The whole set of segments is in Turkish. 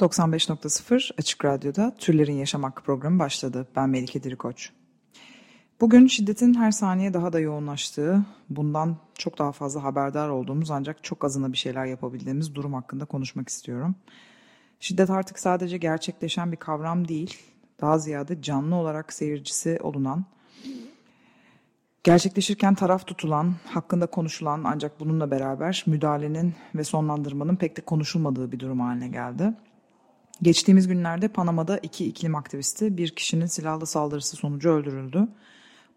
95.0 Açık Radyo'da Türlerin Yaşam Hakkı programı başladı. Ben Melike Dirikoç. Bugün şiddetin her saniye daha da yoğunlaştığı, bundan çok daha fazla haberdar olduğumuz ancak çok azına bir şeyler yapabildiğimiz durum hakkında konuşmak istiyorum. Şiddet artık sadece gerçekleşen bir kavram değil, daha ziyade canlı olarak seyircisi olunan, gerçekleşirken taraf tutulan, hakkında konuşulan ancak bununla beraber müdahalenin ve sonlandırmanın pek de konuşulmadığı bir durum haline geldi. Geçtiğimiz günlerde Panama'da iki iklim aktivisti bir kişinin silahlı saldırısı sonucu öldürüldü.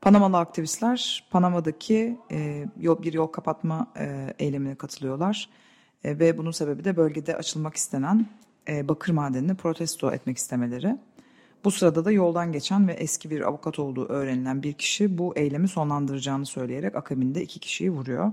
Panamalı aktivistler Panama'daki e, yol, bir yol kapatma e, eylemine katılıyorlar. E, ve bunun sebebi de bölgede açılmak istenen e, bakır madenini protesto etmek istemeleri. Bu sırada da yoldan geçen ve eski bir avukat olduğu öğrenilen bir kişi bu eylemi sonlandıracağını söyleyerek akabinde iki kişiyi vuruyor.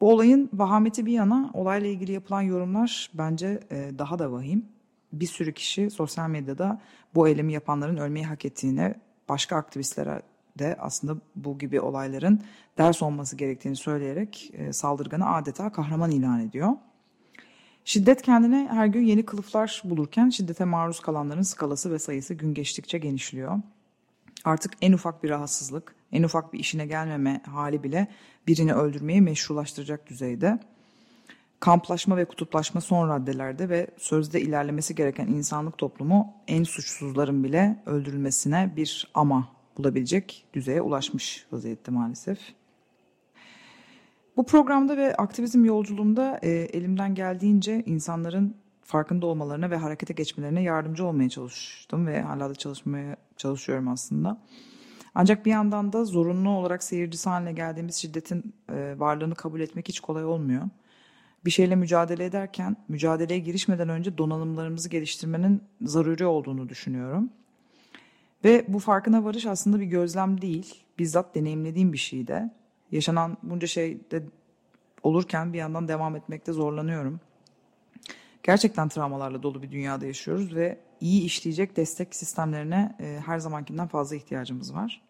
Bu olayın vahameti bir yana olayla ilgili yapılan yorumlar bence e, daha da vahim. Bir sürü kişi sosyal medyada bu eylemi yapanların ölmeyi hak ettiğine, başka aktivistlere de aslında bu gibi olayların ders olması gerektiğini söyleyerek e, saldırganı adeta kahraman ilan ediyor. Şiddet kendine her gün yeni kılıflar bulurken şiddete maruz kalanların skalası ve sayısı gün geçtikçe genişliyor. Artık en ufak bir rahatsızlık, en ufak bir işine gelmeme hali bile birini öldürmeyi meşrulaştıracak düzeyde. Kamplaşma ve kutuplaşma son raddelerde ve sözde ilerlemesi gereken insanlık toplumu en suçsuzların bile öldürülmesine bir ama bulabilecek düzeye ulaşmış vaziyette maalesef. Bu programda ve aktivizm yolculuğumda e, elimden geldiğince insanların farkında olmalarına ve harekete geçmelerine yardımcı olmaya çalıştım ve hala da çalışmaya çalışıyorum aslında. Ancak bir yandan da zorunlu olarak seyircisi haline geldiğimiz şiddetin e, varlığını kabul etmek hiç kolay olmuyor. Bir şeyle mücadele ederken mücadeleye girişmeden önce donanımlarımızı geliştirmenin zaruri olduğunu düşünüyorum. Ve bu farkına varış aslında bir gözlem değil, bizzat deneyimlediğim bir şey de. Yaşanan bunca şey de olurken bir yandan devam etmekte zorlanıyorum. Gerçekten travmalarla dolu bir dünyada yaşıyoruz ve iyi işleyecek destek sistemlerine e, her zamankinden fazla ihtiyacımız var.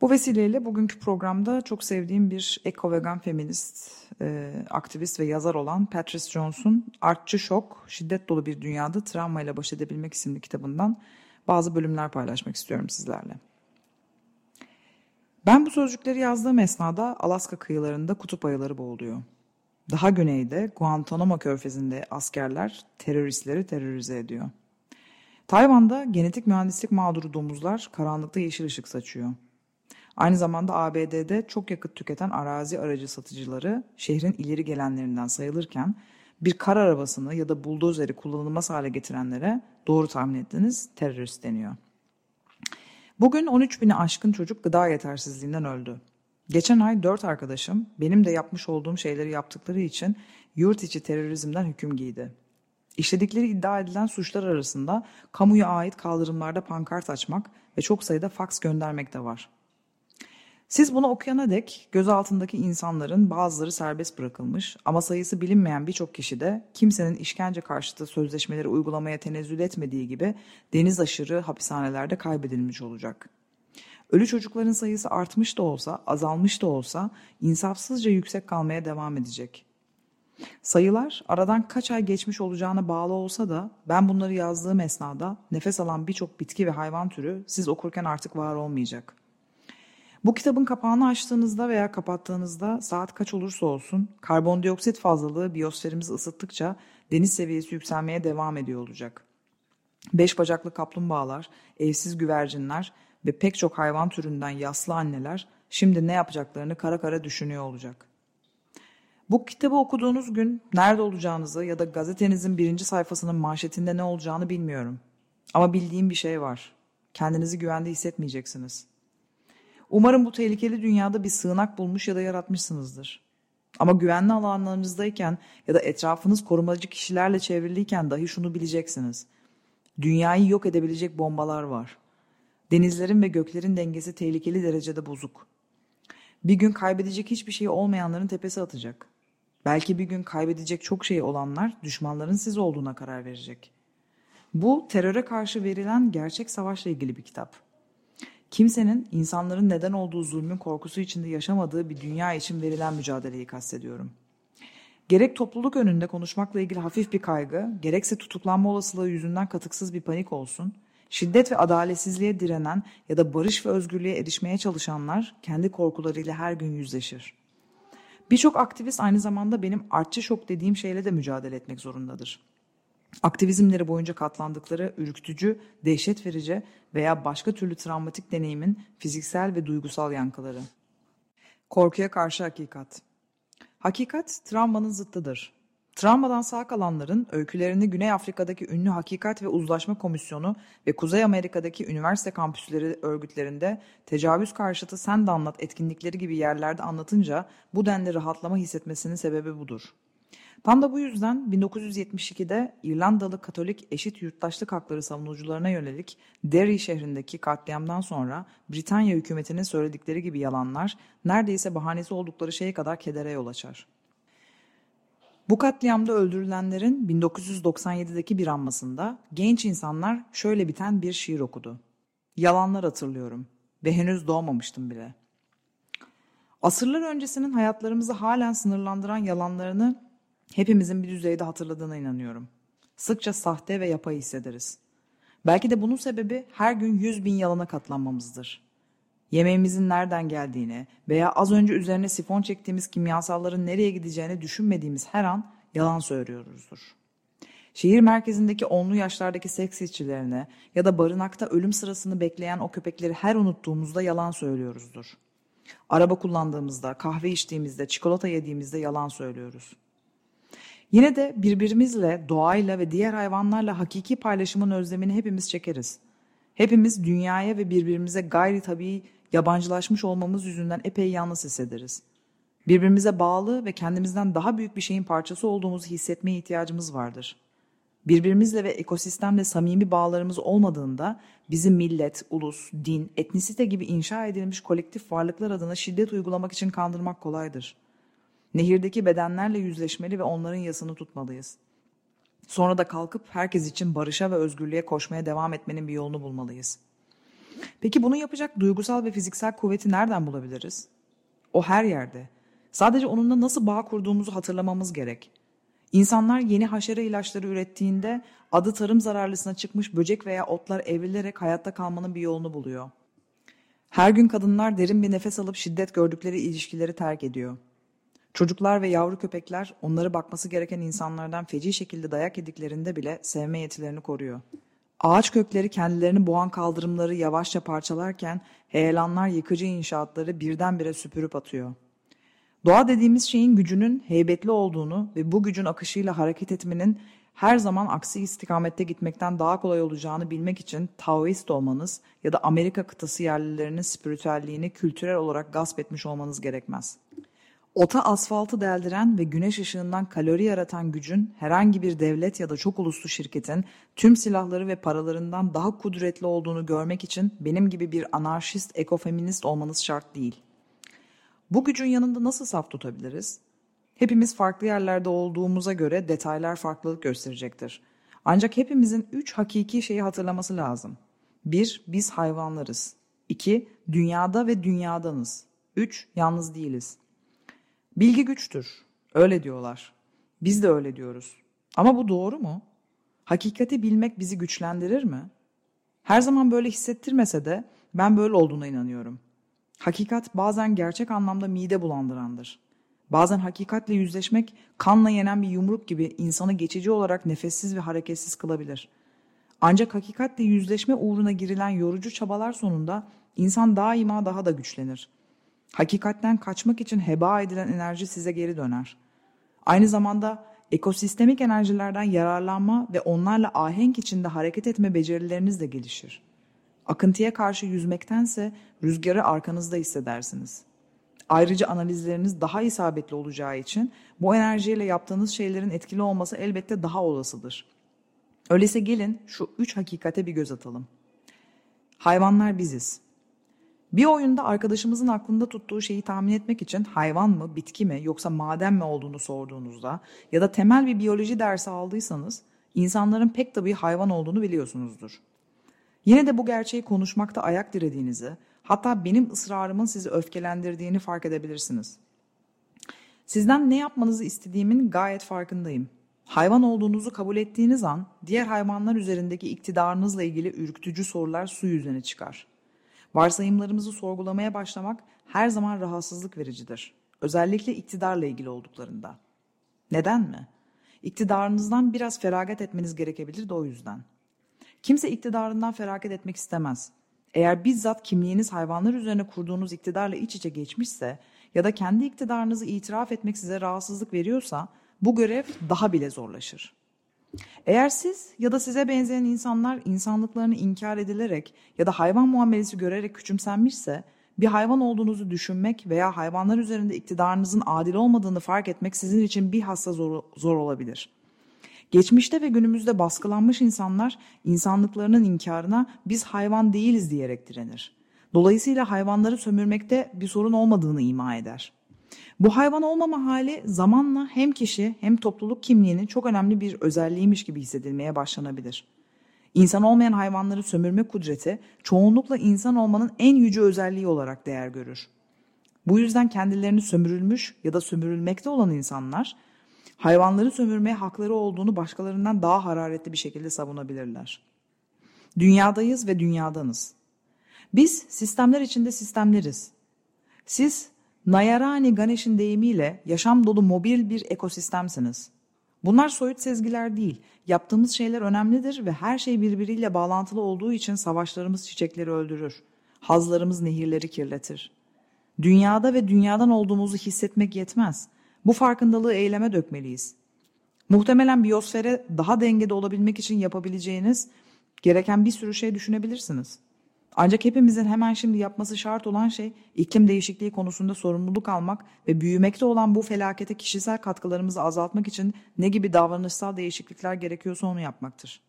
Bu vesileyle bugünkü programda çok sevdiğim bir eko-vegan feminist, e, aktivist ve yazar olan Patrice Jones'un Artçı Şok, Şiddet Dolu Bir Dünyada Travmayla Baş Edebilmek isimli kitabından bazı bölümler paylaşmak istiyorum sizlerle. Ben bu sözcükleri yazdığım esnada Alaska kıyılarında kutup ayıları boğuluyor. Daha güneyde Guantanamo körfezinde askerler teröristleri terörize ediyor. Tayvan'da genetik mühendislik mağduru domuzlar karanlıkta yeşil ışık saçıyor. Aynı zamanda ABD'de çok yakıt tüketen arazi aracı satıcıları şehrin ileri gelenlerinden sayılırken bir kar arabasını ya da buldozeri kullanılmaz hale getirenlere doğru tahmin ettiniz terörist deniyor. Bugün 13 bini aşkın çocuk gıda yetersizliğinden öldü. Geçen ay 4 arkadaşım benim de yapmış olduğum şeyleri yaptıkları için yurt içi terörizmden hüküm giydi. İşledikleri iddia edilen suçlar arasında kamuya ait kaldırımlarda pankart açmak ve çok sayıda faks göndermek de var. Siz bunu okuyana dek gözaltındaki insanların bazıları serbest bırakılmış ama sayısı bilinmeyen birçok kişi de kimsenin işkence karşıtı sözleşmeleri uygulamaya tenezzül etmediği gibi deniz aşırı hapishanelerde kaybedilmiş olacak. Ölü çocukların sayısı artmış da olsa, azalmış da olsa insafsızca yüksek kalmaya devam edecek. Sayılar aradan kaç ay geçmiş olacağına bağlı olsa da ben bunları yazdığım esnada nefes alan birçok bitki ve hayvan türü siz okurken artık var olmayacak. Bu kitabın kapağını açtığınızda veya kapattığınızda saat kaç olursa olsun karbondioksit fazlalığı biyosferimizi ısıttıkça deniz seviyesi yükselmeye devam ediyor olacak. Beş bacaklı kaplumbağalar, evsiz güvercinler ve pek çok hayvan türünden yaslı anneler şimdi ne yapacaklarını kara kara düşünüyor olacak. Bu kitabı okuduğunuz gün nerede olacağınızı ya da gazetenizin birinci sayfasının manşetinde ne olacağını bilmiyorum. Ama bildiğim bir şey var. Kendinizi güvende hissetmeyeceksiniz. Umarım bu tehlikeli dünyada bir sığınak bulmuş ya da yaratmışsınızdır. Ama güvenli alanlarınızdayken ya da etrafınız korumacı kişilerle çevriliyken dahi şunu bileceksiniz. Dünyayı yok edebilecek bombalar var. Denizlerin ve göklerin dengesi tehlikeli derecede bozuk. Bir gün kaybedecek hiçbir şey olmayanların tepesi atacak. Belki bir gün kaybedecek çok şey olanlar düşmanların siz olduğuna karar verecek. Bu teröre karşı verilen gerçek savaşla ilgili bir kitap. Kimsenin insanların neden olduğu zulmün korkusu içinde yaşamadığı bir dünya için verilen mücadeleyi kastediyorum. Gerek topluluk önünde konuşmakla ilgili hafif bir kaygı, gerekse tutuklanma olasılığı yüzünden katıksız bir panik olsun, şiddet ve adaletsizliğe direnen ya da barış ve özgürlüğe erişmeye çalışanlar kendi korkularıyla her gün yüzleşir. Birçok aktivist aynı zamanda benim artçı şok dediğim şeyle de mücadele etmek zorundadır. Aktivizmleri boyunca katlandıkları ürkütücü, dehşet verici veya başka türlü travmatik deneyimin fiziksel ve duygusal yankıları. Korkuya karşı hakikat. Hakikat travmanın zıttıdır. Travmadan sağ kalanların öykülerini Güney Afrika'daki ünlü Hakikat ve Uzlaşma Komisyonu ve Kuzey Amerika'daki üniversite kampüsleri örgütlerinde tecavüz karşıtı sen de anlat etkinlikleri gibi yerlerde anlatınca bu denli rahatlama hissetmesinin sebebi budur. Tam da bu yüzden 1972'de İrlandalı Katolik eşit yurttaşlık hakları savunucularına yönelik Derry şehrindeki katliamdan sonra Britanya hükümetinin söyledikleri gibi yalanlar neredeyse bahanesi oldukları şeye kadar kedere yol açar. Bu katliamda öldürülenlerin 1997'deki bir anmasında genç insanlar şöyle biten bir şiir okudu. Yalanlar hatırlıyorum ve henüz doğmamıştım bile. Asırlar öncesinin hayatlarımızı halen sınırlandıran yalanlarını hepimizin bir düzeyde hatırladığına inanıyorum. Sıkça sahte ve yapay hissederiz. Belki de bunun sebebi her gün yüz bin yalana katlanmamızdır. Yemeğimizin nereden geldiğini veya az önce üzerine sifon çektiğimiz kimyasalların nereye gideceğini düşünmediğimiz her an yalan söylüyoruzdur. Şehir merkezindeki onlu yaşlardaki seks işçilerine ya da barınakta ölüm sırasını bekleyen o köpekleri her unuttuğumuzda yalan söylüyoruzdur. Araba kullandığımızda, kahve içtiğimizde, çikolata yediğimizde yalan söylüyoruz. Yine de birbirimizle, doğayla ve diğer hayvanlarla hakiki paylaşımın özlemini hepimiz çekeriz. Hepimiz dünyaya ve birbirimize gayri tabii yabancılaşmış olmamız yüzünden epey yalnız hissederiz. Birbirimize bağlı ve kendimizden daha büyük bir şeyin parçası olduğumuzu hissetmeye ihtiyacımız vardır. Birbirimizle ve ekosistemle samimi bağlarımız olmadığında bizi millet, ulus, din, etnisite gibi inşa edilmiş kolektif varlıklar adına şiddet uygulamak için kandırmak kolaydır. Nehirdeki bedenlerle yüzleşmeli ve onların yasını tutmalıyız. Sonra da kalkıp herkes için barışa ve özgürlüğe koşmaya devam etmenin bir yolunu bulmalıyız.'' Peki bunu yapacak duygusal ve fiziksel kuvveti nereden bulabiliriz? O her yerde. Sadece onunla nasıl bağ kurduğumuzu hatırlamamız gerek. İnsanlar yeni haşere ilaçları ürettiğinde adı tarım zararlısına çıkmış böcek veya otlar evrilerek hayatta kalmanın bir yolunu buluyor. Her gün kadınlar derin bir nefes alıp şiddet gördükleri ilişkileri terk ediyor. Çocuklar ve yavru köpekler onları bakması gereken insanlardan feci şekilde dayak yediklerinde bile sevme yetilerini koruyor. Ağaç kökleri kendilerini boğan kaldırımları yavaşça parçalarken heyelanlar yıkıcı inşaatları birdenbire süpürüp atıyor. Doğa dediğimiz şeyin gücünün heybetli olduğunu ve bu gücün akışıyla hareket etmenin her zaman aksi istikamette gitmekten daha kolay olacağını bilmek için Taoist olmanız ya da Amerika kıtası yerlilerinin spiritüelliğini kültürel olarak gasp etmiş olmanız gerekmez. Ota asfaltı deldiren ve güneş ışığından kalori yaratan gücün herhangi bir devlet ya da çok uluslu şirketin tüm silahları ve paralarından daha kudretli olduğunu görmek için benim gibi bir anarşist ekofeminist olmanız şart değil. Bu gücün yanında nasıl saf tutabiliriz? Hepimiz farklı yerlerde olduğumuza göre detaylar farklılık gösterecektir. Ancak hepimizin üç hakiki şeyi hatırlaması lazım. Bir, biz hayvanlarız. İki, dünyada ve dünyadanız. Üç, yalnız değiliz. Bilgi güçtür. Öyle diyorlar. Biz de öyle diyoruz. Ama bu doğru mu? Hakikati bilmek bizi güçlendirir mi? Her zaman böyle hissettirmese de ben böyle olduğuna inanıyorum. Hakikat bazen gerçek anlamda mide bulandırandır. Bazen hakikatle yüzleşmek kanla yenen bir yumruk gibi insanı geçici olarak nefessiz ve hareketsiz kılabilir. Ancak hakikatle yüzleşme uğruna girilen yorucu çabalar sonunda insan daima daha da güçlenir. Hakikatten kaçmak için heba edilen enerji size geri döner. Aynı zamanda ekosistemik enerjilerden yararlanma ve onlarla ahenk içinde hareket etme becerileriniz de gelişir. Akıntıya karşı yüzmektense rüzgarı arkanızda hissedersiniz. Ayrıca analizleriniz daha isabetli olacağı için bu enerjiyle yaptığınız şeylerin etkili olması elbette daha olasıdır. Öyleyse gelin şu üç hakikate bir göz atalım. Hayvanlar biziz. Bir oyunda arkadaşımızın aklında tuttuğu şeyi tahmin etmek için hayvan mı, bitki mi yoksa maden mi olduğunu sorduğunuzda ya da temel bir biyoloji dersi aldıysanız insanların pek tabii hayvan olduğunu biliyorsunuzdur. Yine de bu gerçeği konuşmakta ayak dirediğinizi, hatta benim ısrarımın sizi öfkelendirdiğini fark edebilirsiniz. Sizden ne yapmanızı istediğimin gayet farkındayım. Hayvan olduğunuzu kabul ettiğiniz an diğer hayvanlar üzerindeki iktidarınızla ilgili ürkütücü sorular su yüzüne çıkar. Varsayımlarımızı sorgulamaya başlamak her zaman rahatsızlık vericidir. Özellikle iktidarla ilgili olduklarında. Neden mi? İktidarınızdan biraz feragat etmeniz gerekebilir de o yüzden. Kimse iktidarından feragat etmek istemez. Eğer bizzat kimliğiniz hayvanlar üzerine kurduğunuz iktidarla iç içe geçmişse ya da kendi iktidarınızı itiraf etmek size rahatsızlık veriyorsa bu görev daha bile zorlaşır. Eğer siz ya da size benzeyen insanlar insanlıklarını inkar edilerek ya da hayvan muamelesi görerek küçümsenmişse bir hayvan olduğunuzu düşünmek veya hayvanlar üzerinde iktidarınızın adil olmadığını fark etmek sizin için bir hassa zor, zor olabilir. Geçmişte ve günümüzde baskılanmış insanlar insanlıklarının inkarına biz hayvan değiliz diyerek direnir. Dolayısıyla hayvanları sömürmekte bir sorun olmadığını ima eder. Bu hayvan olmama hali zamanla hem kişi hem topluluk kimliğinin çok önemli bir özelliğiymiş gibi hissedilmeye başlanabilir. İnsan olmayan hayvanları sömürme kudreti çoğunlukla insan olmanın en yüce özelliği olarak değer görür. Bu yüzden kendilerini sömürülmüş ya da sömürülmekte olan insanlar hayvanları sömürmeye hakları olduğunu başkalarından daha hararetli bir şekilde savunabilirler. Dünyadayız ve dünyadanız. Biz sistemler içinde sistemleriz. Siz Nayarani Ganesh'in deyimiyle yaşam dolu mobil bir ekosistemsiniz. Bunlar soyut sezgiler değil. Yaptığımız şeyler önemlidir ve her şey birbiriyle bağlantılı olduğu için savaşlarımız çiçekleri öldürür. Hazlarımız nehirleri kirletir. Dünyada ve dünyadan olduğumuzu hissetmek yetmez. Bu farkındalığı eyleme dökmeliyiz. Muhtemelen biyosfere daha dengede olabilmek için yapabileceğiniz gereken bir sürü şey düşünebilirsiniz.'' Ancak hepimizin hemen şimdi yapması şart olan şey iklim değişikliği konusunda sorumluluk almak ve büyümekte olan bu felakete kişisel katkılarımızı azaltmak için ne gibi davranışsal değişiklikler gerekiyorsa onu yapmaktır.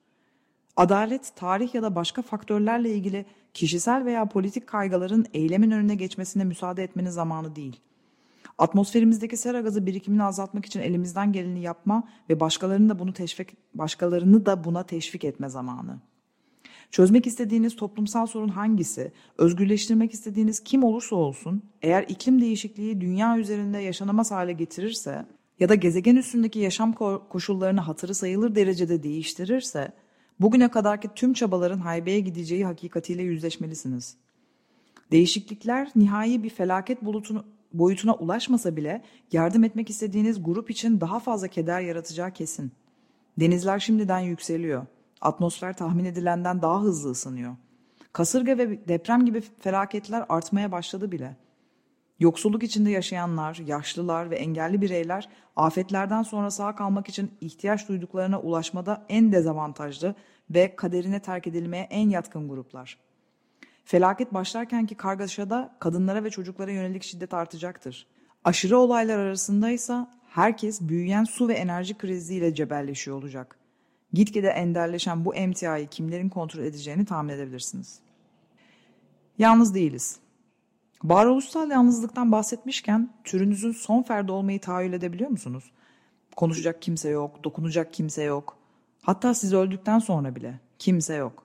Adalet, tarih ya da başka faktörlerle ilgili kişisel veya politik kaygıların eylemin önüne geçmesine müsaade etmenin zamanı değil. Atmosferimizdeki sera gazı birikimini azaltmak için elimizden geleni yapma ve başkalarını da bunu teşvik başkalarını da buna teşvik etme zamanı. Çözmek istediğiniz toplumsal sorun hangisi, özgürleştirmek istediğiniz kim olursa olsun, eğer iklim değişikliği dünya üzerinde yaşanamaz hale getirirse ya da gezegen üstündeki yaşam koşullarını hatırı sayılır derecede değiştirirse, bugüne kadarki tüm çabaların haybeye gideceği hakikatiyle yüzleşmelisiniz. Değişiklikler nihai bir felaket bulutunu, boyutuna ulaşmasa bile yardım etmek istediğiniz grup için daha fazla keder yaratacağı kesin. Denizler şimdiden yükseliyor. Atmosfer tahmin edilenden daha hızlı ısınıyor. Kasırga ve deprem gibi felaketler artmaya başladı bile. Yoksulluk içinde yaşayanlar, yaşlılar ve engelli bireyler afetlerden sonra sağ kalmak için ihtiyaç duyduklarına ulaşmada en dezavantajlı ve kaderine terk edilmeye en yatkın gruplar. Felaket başlarkenki kargaşada kadınlara ve çocuklara yönelik şiddet artacaktır. Aşırı olaylar arasındaysa herkes büyüyen su ve enerji kriziyle cebelleşiyor olacak. Gitgide enderleşen bu emtiayı kimlerin kontrol edeceğini tahmin edebilirsiniz. Yalnız değiliz. Varoluşsal yalnızlıktan bahsetmişken türünüzün son ferdi olmayı tahayyül edebiliyor musunuz? Konuşacak kimse yok, dokunacak kimse yok. Hatta siz öldükten sonra bile kimse yok.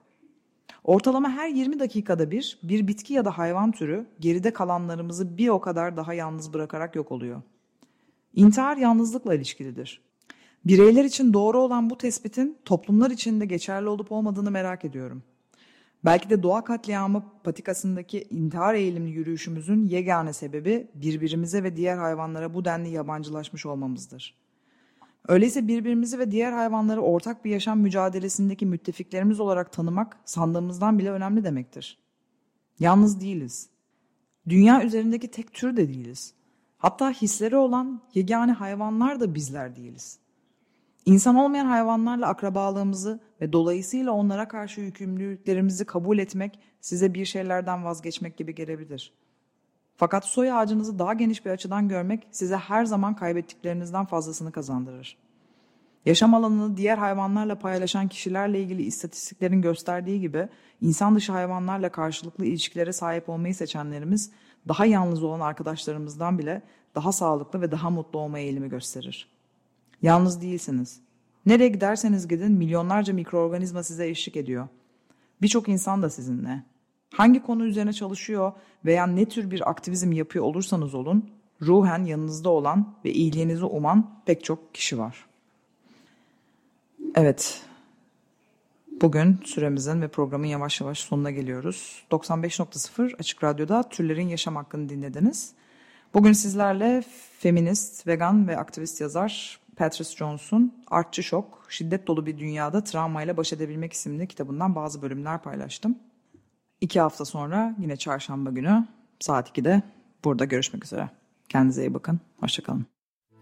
Ortalama her 20 dakikada bir bir bitki ya da hayvan türü geride kalanlarımızı bir o kadar daha yalnız bırakarak yok oluyor. İntihar yalnızlıkla ilişkilidir. Bireyler için doğru olan bu tespitin toplumlar için de geçerli olup olmadığını merak ediyorum. Belki de doğa katliamı patikasındaki intihar eğilimli yürüyüşümüzün yegane sebebi birbirimize ve diğer hayvanlara bu denli yabancılaşmış olmamızdır. Öyleyse birbirimizi ve diğer hayvanları ortak bir yaşam mücadelesindeki müttefiklerimiz olarak tanımak sandığımızdan bile önemli demektir. Yalnız değiliz. Dünya üzerindeki tek tür de değiliz. Hatta hisleri olan yegane hayvanlar da bizler değiliz. İnsan olmayan hayvanlarla akrabalığımızı ve dolayısıyla onlara karşı yükümlülüklerimizi kabul etmek size bir şeylerden vazgeçmek gibi gelebilir. Fakat soy ağacınızı daha geniş bir açıdan görmek size her zaman kaybettiklerinizden fazlasını kazandırır. Yaşam alanını diğer hayvanlarla paylaşan kişilerle ilgili istatistiklerin gösterdiği gibi insan dışı hayvanlarla karşılıklı ilişkilere sahip olmayı seçenlerimiz daha yalnız olan arkadaşlarımızdan bile daha sağlıklı ve daha mutlu olma eğilimi gösterir. Yalnız değilsiniz. Nereye giderseniz gidin milyonlarca mikroorganizma size eşlik ediyor. Birçok insan da sizinle. Hangi konu üzerine çalışıyor veya ne tür bir aktivizm yapıyor olursanız olun, ruhen yanınızda olan ve iyiliğinizi uman pek çok kişi var. Evet, bugün süremizin ve programın yavaş yavaş sonuna geliyoruz. 95.0 Açık Radyo'da Türlerin Yaşam Hakkını dinlediniz. Bugün sizlerle feminist, vegan ve aktivist yazar Patrice Jones'un Artçı Şok, Şiddet Dolu Bir Dünyada Travmayla Baş Edebilmek isimli kitabından bazı bölümler paylaştım. İki hafta sonra yine çarşamba günü saat 2'de burada görüşmek üzere. Kendinize iyi bakın. Hoşçakalın.